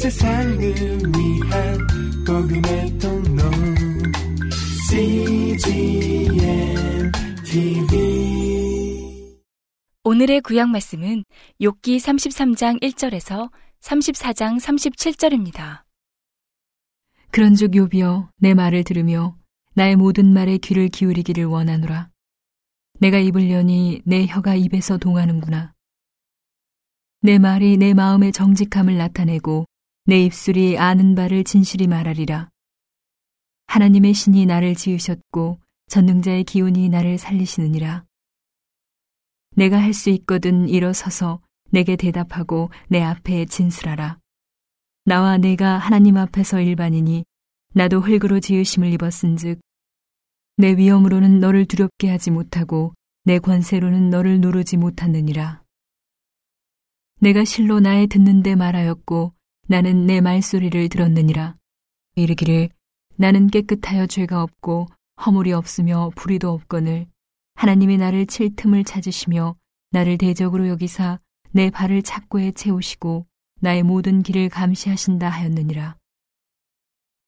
세상을 위한 복음의 통로 CGM TV 오늘의 구약 말씀은 욥기 33장 1절에서 34장 37절입니다. 그런즉 욥이여 내 말을 들으며 나의 모든 말에 귀를 기울이기를 원하노라. 내가 입으려니 내 혀가 입에서 동하는구나. 내 말이 내 마음의 정직함을 나타내고 내 입술이 아는 바를 진실히 말하리라. 하나님의 신이 나를 지으셨고 전능자의 기운이 나를 살리시느니라. 내가 할 수 있거든 일어서서 내게 대답하고 내 앞에 진술하라. 나와 내가 하나님 앞에서 일반이니 나도 흙으로 지으심을 입었은즉 내 위엄으로는 너를 두렵게 하지 못하고 내 권세로는 너를 누르지 못하느니라. 내가 실로 나의 듣는데 말하였고 나는 내 말소리를 들었느니라. 이르기를 나는 깨끗하여 죄가 없고 허물이 없으며 불의도 없거늘 하나님이 나를 칠 틈을 찾으시며 나를 대적으로 여기사 내 발을 착고에 채우시고 나의 모든 길을 감시하신다 하였느니라.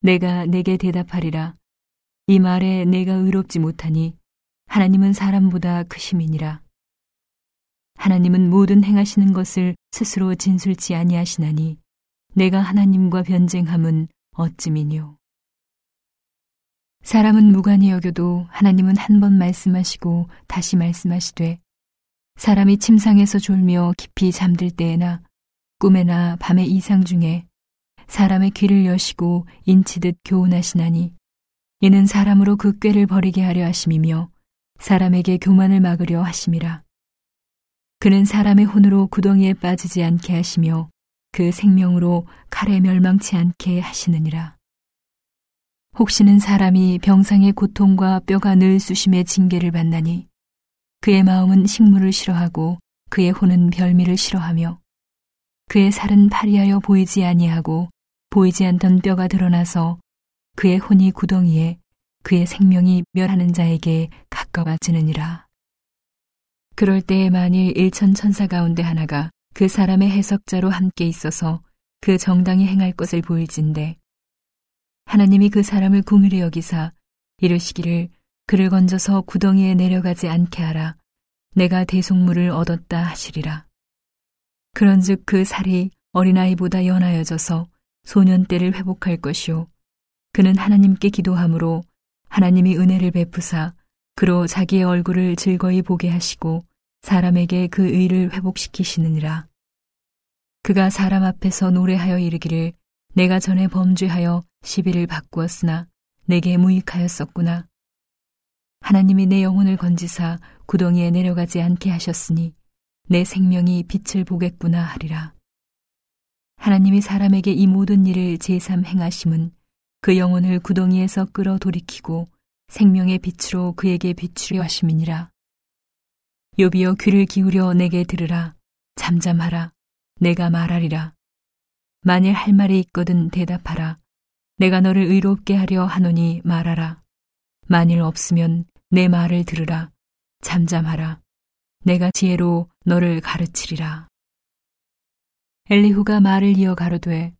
내가 내게 대답하리라. 이 말에 내가 의롭지 못하니 하나님은 사람보다 크심이니라. 하나님은 모든 행하시는 것을 스스로 진술치 아니하시나니 내가 하나님과 변쟁함은 어찌미뇨. 사람은 무관히 여겨도 하나님은 한 번 말씀하시고 다시 말씀하시되 사람이 침상에서 졸며 깊이 잠들 때에나 꿈에나 밤의 이상 중에 사람의 귀를 여시고 인치듯 교훈하시나니 이는 사람으로 그 꾀를 버리게 하려 하심이며 사람에게 교만을 막으려 하심이라. 그는 사람의 혼으로 구덩이에 빠지지 않게 하시며 그 생명으로 칼에 멸망치 않게 하시느니라. 혹시는 사람이 병상의 고통과 뼈가 늘 쑤심의 징계를 받나니 그의 마음은 식물을 싫어하고 그의 혼은 별미를 싫어하며 그의 살은 파리하여 보이지 아니하고 보이지 않던 뼈가 드러나서 그의 혼이 구덩이에 그의 생명이 멸하는 자에게 가까워지느니라. 그럴 때에 만일 일천 천사 가운데 하나가 그 사람의 해석자로 함께 있어서 그 정당히 행할 것을 보일진데 하나님이 그 사람을 궁일히 여기사 이르시기를 그를 건져서 구덩이에 내려가지 않게 하라. 내가 대속물을 얻었다 하시리라. 그런즉 그 살이 어린아이보다 연하여져서 소년 때를 회복할 것이요. 그는 하나님께 기도함으로 하나님이 은혜를 베푸사 그로 자기의 얼굴을 즐거이 보게 하시고 사람에게 그 의를 회복시키시느니라. 그가 사람 앞에서 노래하여 이르기를 내가 전에 범죄하여 시비를 바꾸었으나 내게 무익하였었구나. 하나님이 내 영혼을 건지사 구덩이에 내려가지 않게 하셨으니 내 생명이 빛을 보겠구나 하리라. 하나님이 사람에게 이 모든 일을 제삼 행하심은 그 영혼을 구덩이에서 끌어 돌이키고 생명의 빛으로 그에게 비추려 하심이니라. 요비여 귀를 기울여 내게 들으라. 잠잠하라. 내가 말하리라. 만일 할 말이 있거든 대답하라. 내가 너를 의롭게 하려 하노니 말하라. 만일 없으면 내 말을 들으라. 잠잠하라. 내가 지혜로 너를 가르치리라. 엘리후가 말을 이어 가로되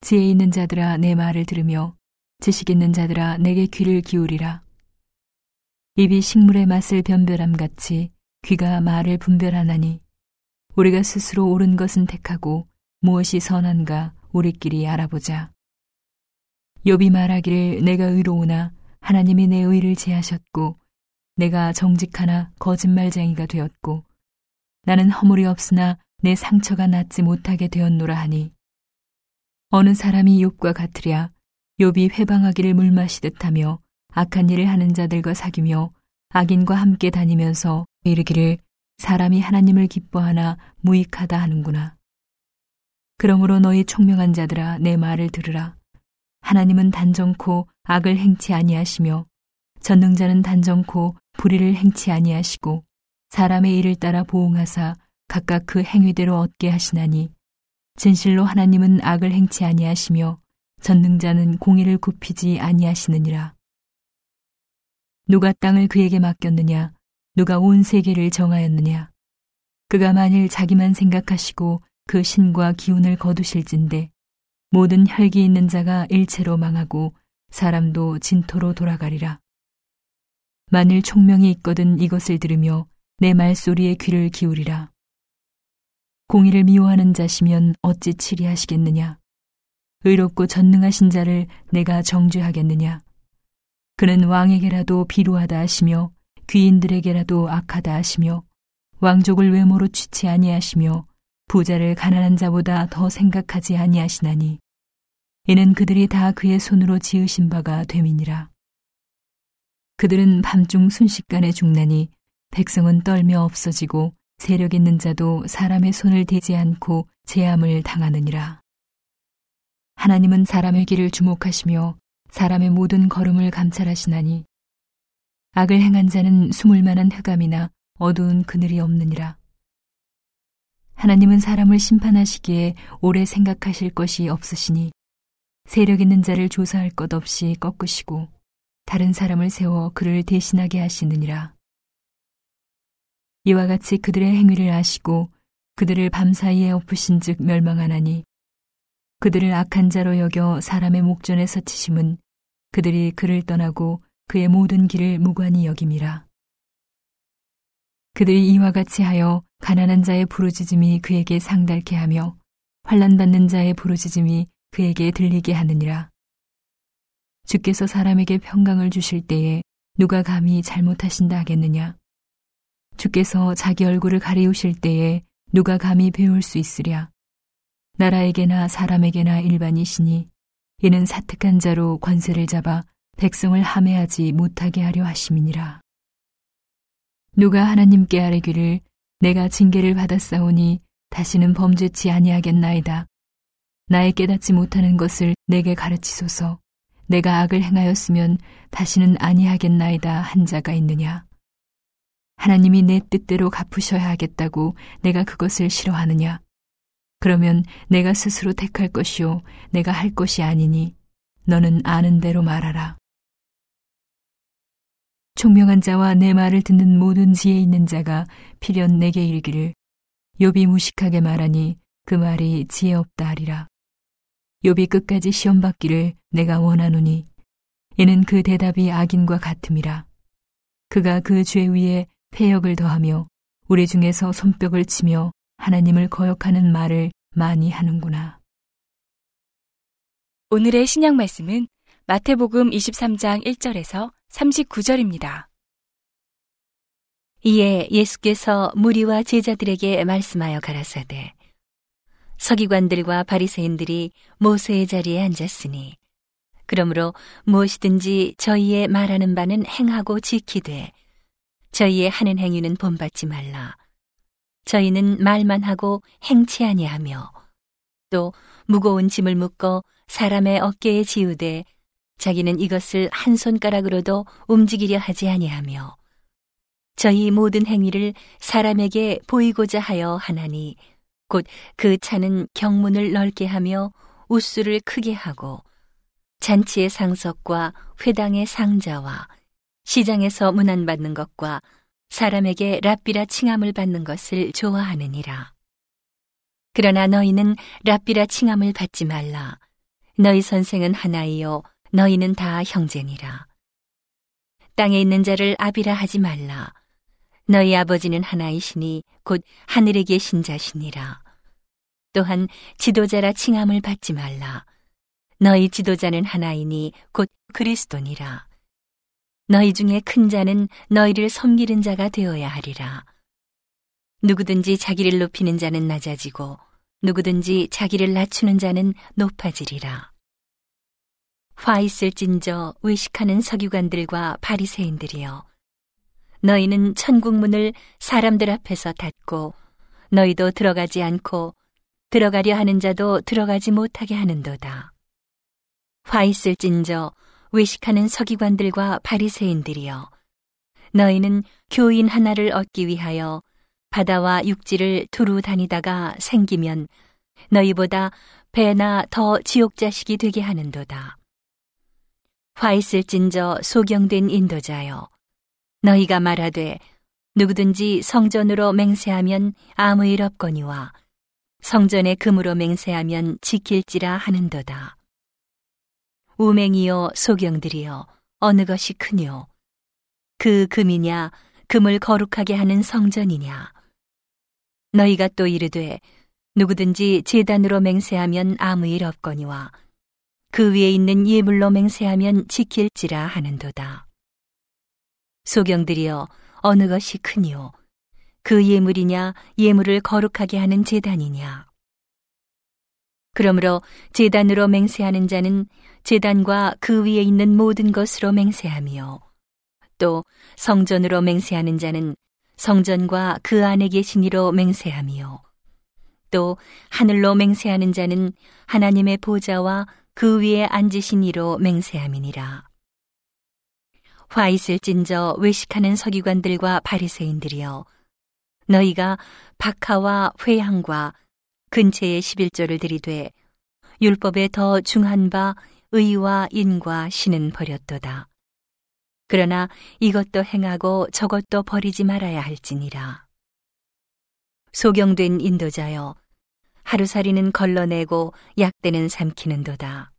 지혜 있는 자들아 내 말을 들으며 지식 있는 자들아 내게 귀를 기울이라. 입이 식물의 맛을 변별함 같이 귀가 말을 분별하나니 우리가 스스로 옳은 것은 택하고 무엇이 선한가 우리끼리 알아보자. 욥이 말하기를 내가 의로우나 하나님이 내 의를 제하셨고 내가 정직하나 거짓말쟁이가 되었고 나는 허물이 없으나 내 상처가 낫지 못하게 되었노라 하니 어느 사람이 욥과 같으랴 욥이 회방하기를 물 마시듯 하며 악한 일을 하는 자들과 사귀며 악인과 함께 다니면서 이르기를 사람이 하나님을 기뻐하나 무익하다 하는구나. 그러므로 너희 총명한 자들아 내 말을 들으라. 하나님은 단정코 악을 행치 아니하시며 전능자는 단정코 불의를 행치 아니하시고 사람의 일을 따라 보응하사 각각 그 행위대로 얻게 하시나니 진실로 하나님은 악을 행치 아니하시며 전능자는 공의를 굽히지 아니하시느니라. 누가 땅을 그에게 맡겼느냐? 누가 온 세계를 정하였느냐? 그가 만일 자기만 생각하시고 그 신과 기운을 거두실진데 모든 혈기 있는 자가 일체로 망하고 사람도 진토로 돌아가리라. 만일 총명이 있거든 이것을 들으며 내 말소리에 귀를 기울이라. 공의를 미워하는 자시면 어찌 치리하시겠느냐? 의롭고 전능하신 자를 내가 정죄하겠느냐? 그는 왕에게라도 비루하다 하시며 귀인들에게라도 악하다 하시며 왕족을 외모로 취치 아니하시며 부자를 가난한 자보다 더 생각하지 아니하시나니 이는 그들이 다 그의 손으로 지으신 바가 됨이니라. 그들은 밤중 순식간에 죽나니 백성은 떨며 없어지고 세력 있는 자도 사람의 손을 대지 않고 재함을 당하느니라. 하나님은 사람의 길을 주목하시며 사람의 모든 걸음을 감찰하시나니 악을 행한 자는 숨을 만한 흑암이나 어두운 그늘이 없느니라. 하나님은 사람을 심판하시기에 오래 생각하실 것이 없으시니 세력 있는 자를 조사할 것 없이 꺾으시고 다른 사람을 세워 그를 대신하게 하시느니라. 이와 같이 그들의 행위를 아시고 그들을 밤사이에 엎으신 즉 멸망하나니 그들을 악한 자로 여겨 사람의 목전에 서 치심은 그들이 그를 떠나고 그의 모든 길을 무관히 여김이라. 그들이 이와 같이 하여 가난한 자의 부르짖음이 그에게 상달케 하며 환란 받는 자의 부르짖음이 그에게 들리게 하느니라. 주께서 사람에게 평강을 주실 때에 누가 감히 잘못하신다 하겠느냐? 주께서 자기 얼굴을 가리우실 때에 누가 감히 배울 수 있으랴? 나라에게나 사람에게나 일반이시니 이는 사특한 자로 권세를 잡아 백성을 함해하지 못하게 하려 하심이니라. 누가 하나님께 아뢰기를 내가 징계를 받았사오니 다시는 범죄치 아니하겠나이다. 나의 깨닫지 못하는 것을 내게 가르치소서. 내가 악을 행하였으면 다시는 아니하겠나이다 한 자가 있느냐. 하나님이 내 뜻대로 갚으셔야 하겠다고 내가 그것을 싫어하느냐. 그러면 내가 스스로 택할 것이요 내가 할 것이 아니니 너는 아는 대로 말하라. 총명한 자와 내 말을 듣는 모든 지혜 있는 자가 필연 내게 이르기를 욥이 무식하게 말하니 그 말이 지혜 없다 하리라. 욥이 끝까지 시험 받기를 내가 원하노니 이는 그 대답이 악인과 같음이라. 그가 그 죄 위에 폐역을 더하며 우리 중에서 손뼉을 치며 하나님을 거역하는 말을 많이 하는구나. 오늘의 신약 말씀은 마태복음 23장 1절에서 39절입니다. 이에 예수께서 무리와 제자들에게 말씀하여 가라사대 서기관들과 바리새인들이 모세의 자리에 앉았으니 그러므로 무엇이든지 저희의 말하는 바는 행하고 지키되 저희의 하는 행위는 본받지 말라 저희는 말만 하고 행치 아니하며 또 무거운 짐을 묶어 사람의 어깨에 지우되 자기는 이것을 한 손가락으로도 움직이려 하지 아니하며 저희 모든 행위를 사람에게 보이고자 하여 하나니 곧 그 차는 경문을 넓게 하며 우수를 크게 하고 잔치의 상석과 회당의 상자와 시장에서 문안받는 것과 사람에게 랍비라 칭함을 받는 것을 좋아하느니라. 그러나 너희는 랍비라 칭함을 받지 말라. 너희 선생은 하나이요 너희는 다 형제니라. 땅에 있는 자를 아비라 하지 말라. 너희 아버지는 하나이시니 곧 하늘에 계신 자시니라. 또한 지도자라 칭함을 받지 말라. 너희 지도자는 하나이니 곧 그리스도니라. 너희 중에 큰 자는 너희를 섬기는 자가 되어야 하리라. 누구든지 자기를 높이는 자는 낮아지고 누구든지 자기를 낮추는 자는 높아지리라. 화 있을진저 외식하는 서기관들과 바리새인들이여 너희는 천국 문을 사람들 앞에서 닫고 너희도 들어가지 않고 들어가려 하는 자도 들어가지 못하게 하는도다. 화 있을진저 외식하는 서기관들과 바리새인들이여 너희는 교인 하나를 얻기 위하여 바다와 육지를 두루 다니다가 생기면 너희보다 배나 더 지옥 자식이 되게 하는도다. 화 있을진저 소경된 인도자여 너희가 말하되 누구든지 성전으로 맹세하면 아무 일 없거니와 성전에 금으로 맹세하면 지킬지라 하는도다. 우맹이여 소경들이여 어느 것이 크뇨? 그 금이냐? 금을 거룩하게 하는 성전이냐? 너희가 또 이르되 누구든지 제단으로 맹세하면 아무 일 없거니와 그 위에 있는 예물로 맹세하면 지킬지라 하는도다. 소경들이여 어느 것이 크니요 그 예물이냐 예물을 거룩하게 하는 제단이냐? 그러므로 제단으로 맹세하는 자는 제단과 그 위에 있는 모든 것으로 맹세하며 또 성전으로 맹세하는 자는 성전과 그 안에 계신 이로 맹세하며 또 하늘로 맹세하는 자는 하나님의 보좌와 그 위에 앉으신 이로 맹세함이니라. 화 있을진저 외식하는 서기관들과 바리새인들이여 너희가 박하와 회향과 근체의 11조를 들이되 율법에 더 중한 바 의와 인과 신은 버렸도다. 그러나 이것도 행하고 저것도 버리지 말아야 할지니라. 소경된 인도자여 하루살이는 걸러내고 약대는 삼키는도다.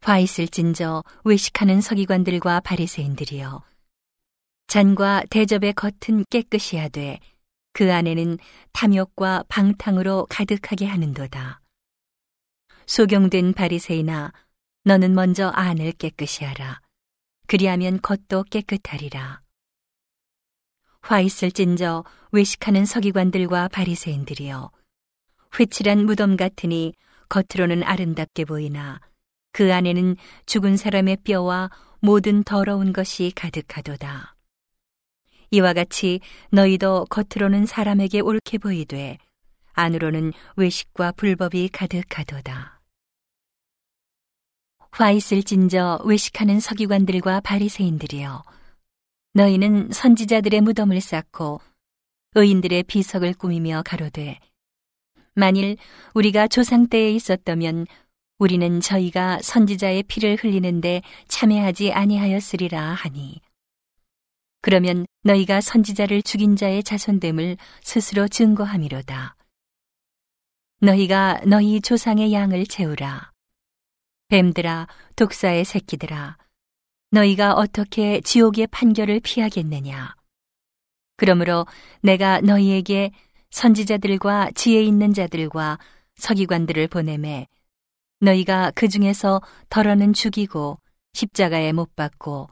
화 있을진저 외식하는 서기관들과 바리새인들이여 잔과 대접의 겉은 깨끗이 하되 그 안에는 탐욕과 방탕으로 가득하게 하는도다. 소경된 바리새이나 너는 먼저 안을 깨끗이 하라. 그리하면 겉도 깨끗하리라. 화 있을진저 외식하는 서기관들과 바리새인들이여 회칠한 무덤 같으니 겉으로는 아름답게 보이나 그 안에는 죽은 사람의 뼈와 모든 더러운 것이 가득하도다. 이와 같이 너희도 겉으로는 사람에게 옳게 보이되 안으로는 외식과 불법이 가득하도다. 화 있을진저 외식하는 서기관들과 바리새인들이여 너희는 선지자들의 무덤을 쌓고 의인들의 비석을 꾸미며 가로되 만일 우리가 조상 때에 있었다면 우리는 저희가 선지자의 피를 흘리는데 참여하지 아니하였으리라 하니 그러면 너희가 선지자를 죽인 자의 자손됨을 스스로 증거함이로다. 너희가 너희 조상의 양을 채우라. 뱀들아, 독사의 새끼들아, 너희가 어떻게 지옥의 판결을 피하겠느냐? 그러므로 내가 너희에게 선지자들과 지혜 있는 자들과 서기관들을 보내매 너희가 그 중에서 덜어는 죽이고 십자가에 못 박고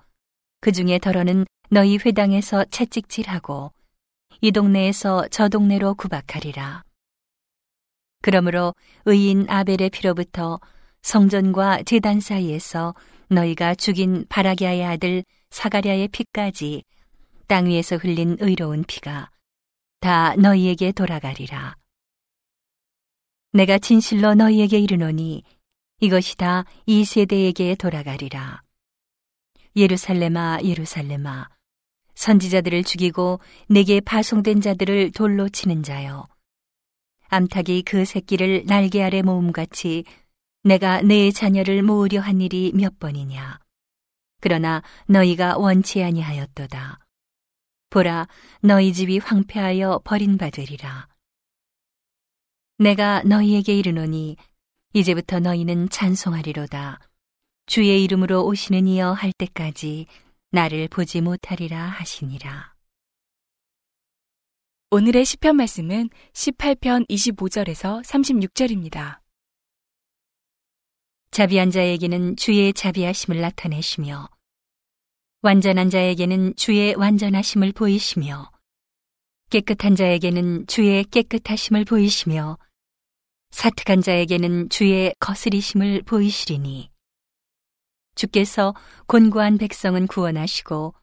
그 중에 덜어는 너희 회당에서 채찍질하고 이 동네에서 저 동네로 구박하리라. 그러므로 의인 아벨의 피로부터 성전과 제단 사이에서 너희가 죽인 바라기아의 아들 사가랴의 피까지 땅 위에서 흘린 의로운 피가 다 너희에게 돌아가리라. 내가 진실로 너희에게 이르노니 이것이 다 이 세대에게 돌아가리라. 예루살렘아 예루살렘아 선지자들을 죽이고 내게 파송된 자들을 돌로 치는 자여 암탉이 그 새끼를 날개 아래 모음같이 내가 내 자녀를 모으려 한 일이 몇 번이냐 그러나 너희가 원치 아니하였도다 보라 너희 집이 황폐하여 버림받으리라 내가 너희에게 이르노니 이제부터 너희는 찬송하리로다 주의 이름으로 오시는 이여 할 때까지 나를 보지 못하리라 하시니라. 오늘의 시편 말씀은 18편 25절에서 36절입니다. 자비한 자에게는 주의 자비하심을 나타내시며 완전한 자에게는 주의 완전하심을 보이시며 깨끗한 자에게는 주의 깨끗하심을 보이시며 사특한 자에게는 주의 거스리심을 보이시리니 주께서 곤고한 백성은 구원하시고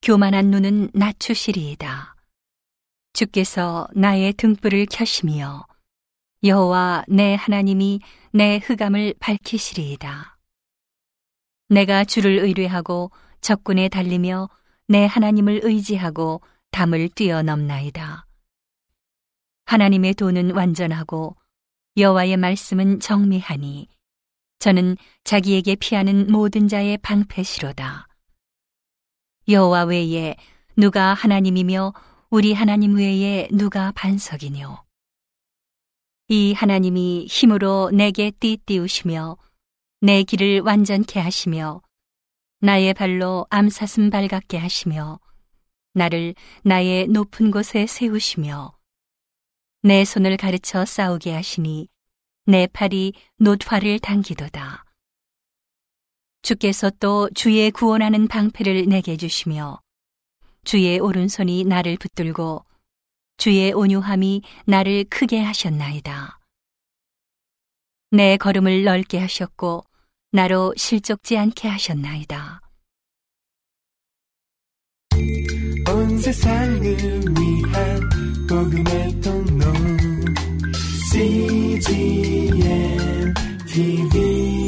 교만한 눈은 낮추시리이다. 주께서 나의 등불을 켜시며 여호와 내 하나님이 내 흑암을 밝히시리이다. 내가 주를 의뢰하고 적군에 달리며 내 하나님을 의지하고 담을 뛰어넘나이다. 하나님의 도는 완전하고 여호와의 말씀은 정미하니 저는 자기에게 피하는 모든 자의 방패시로다. 여호와 외에 누가 하나님이며 우리 하나님 외에 누가 반석이뇨. 이 하나님이 힘으로 내게 띠띠우시며 내 길을 완전케 하시며 나의 발로 암사슴 발같게 하시며 나를 나의 높은 곳에 세우시며 내 손을 가르쳐 싸우게 하시니 내 팔이 노화를 당기도다. 주께서 또 주의 구원하는 방패를 내게 주시며 주의 오른손이 나를 붙들고 주의 온유함이 나를 크게 하셨나이다. 내 걸음을 넓게 하셨고 나로 실족지 않게 하셨나이다. 온 세상을 위한 복음의 통로 CGM TV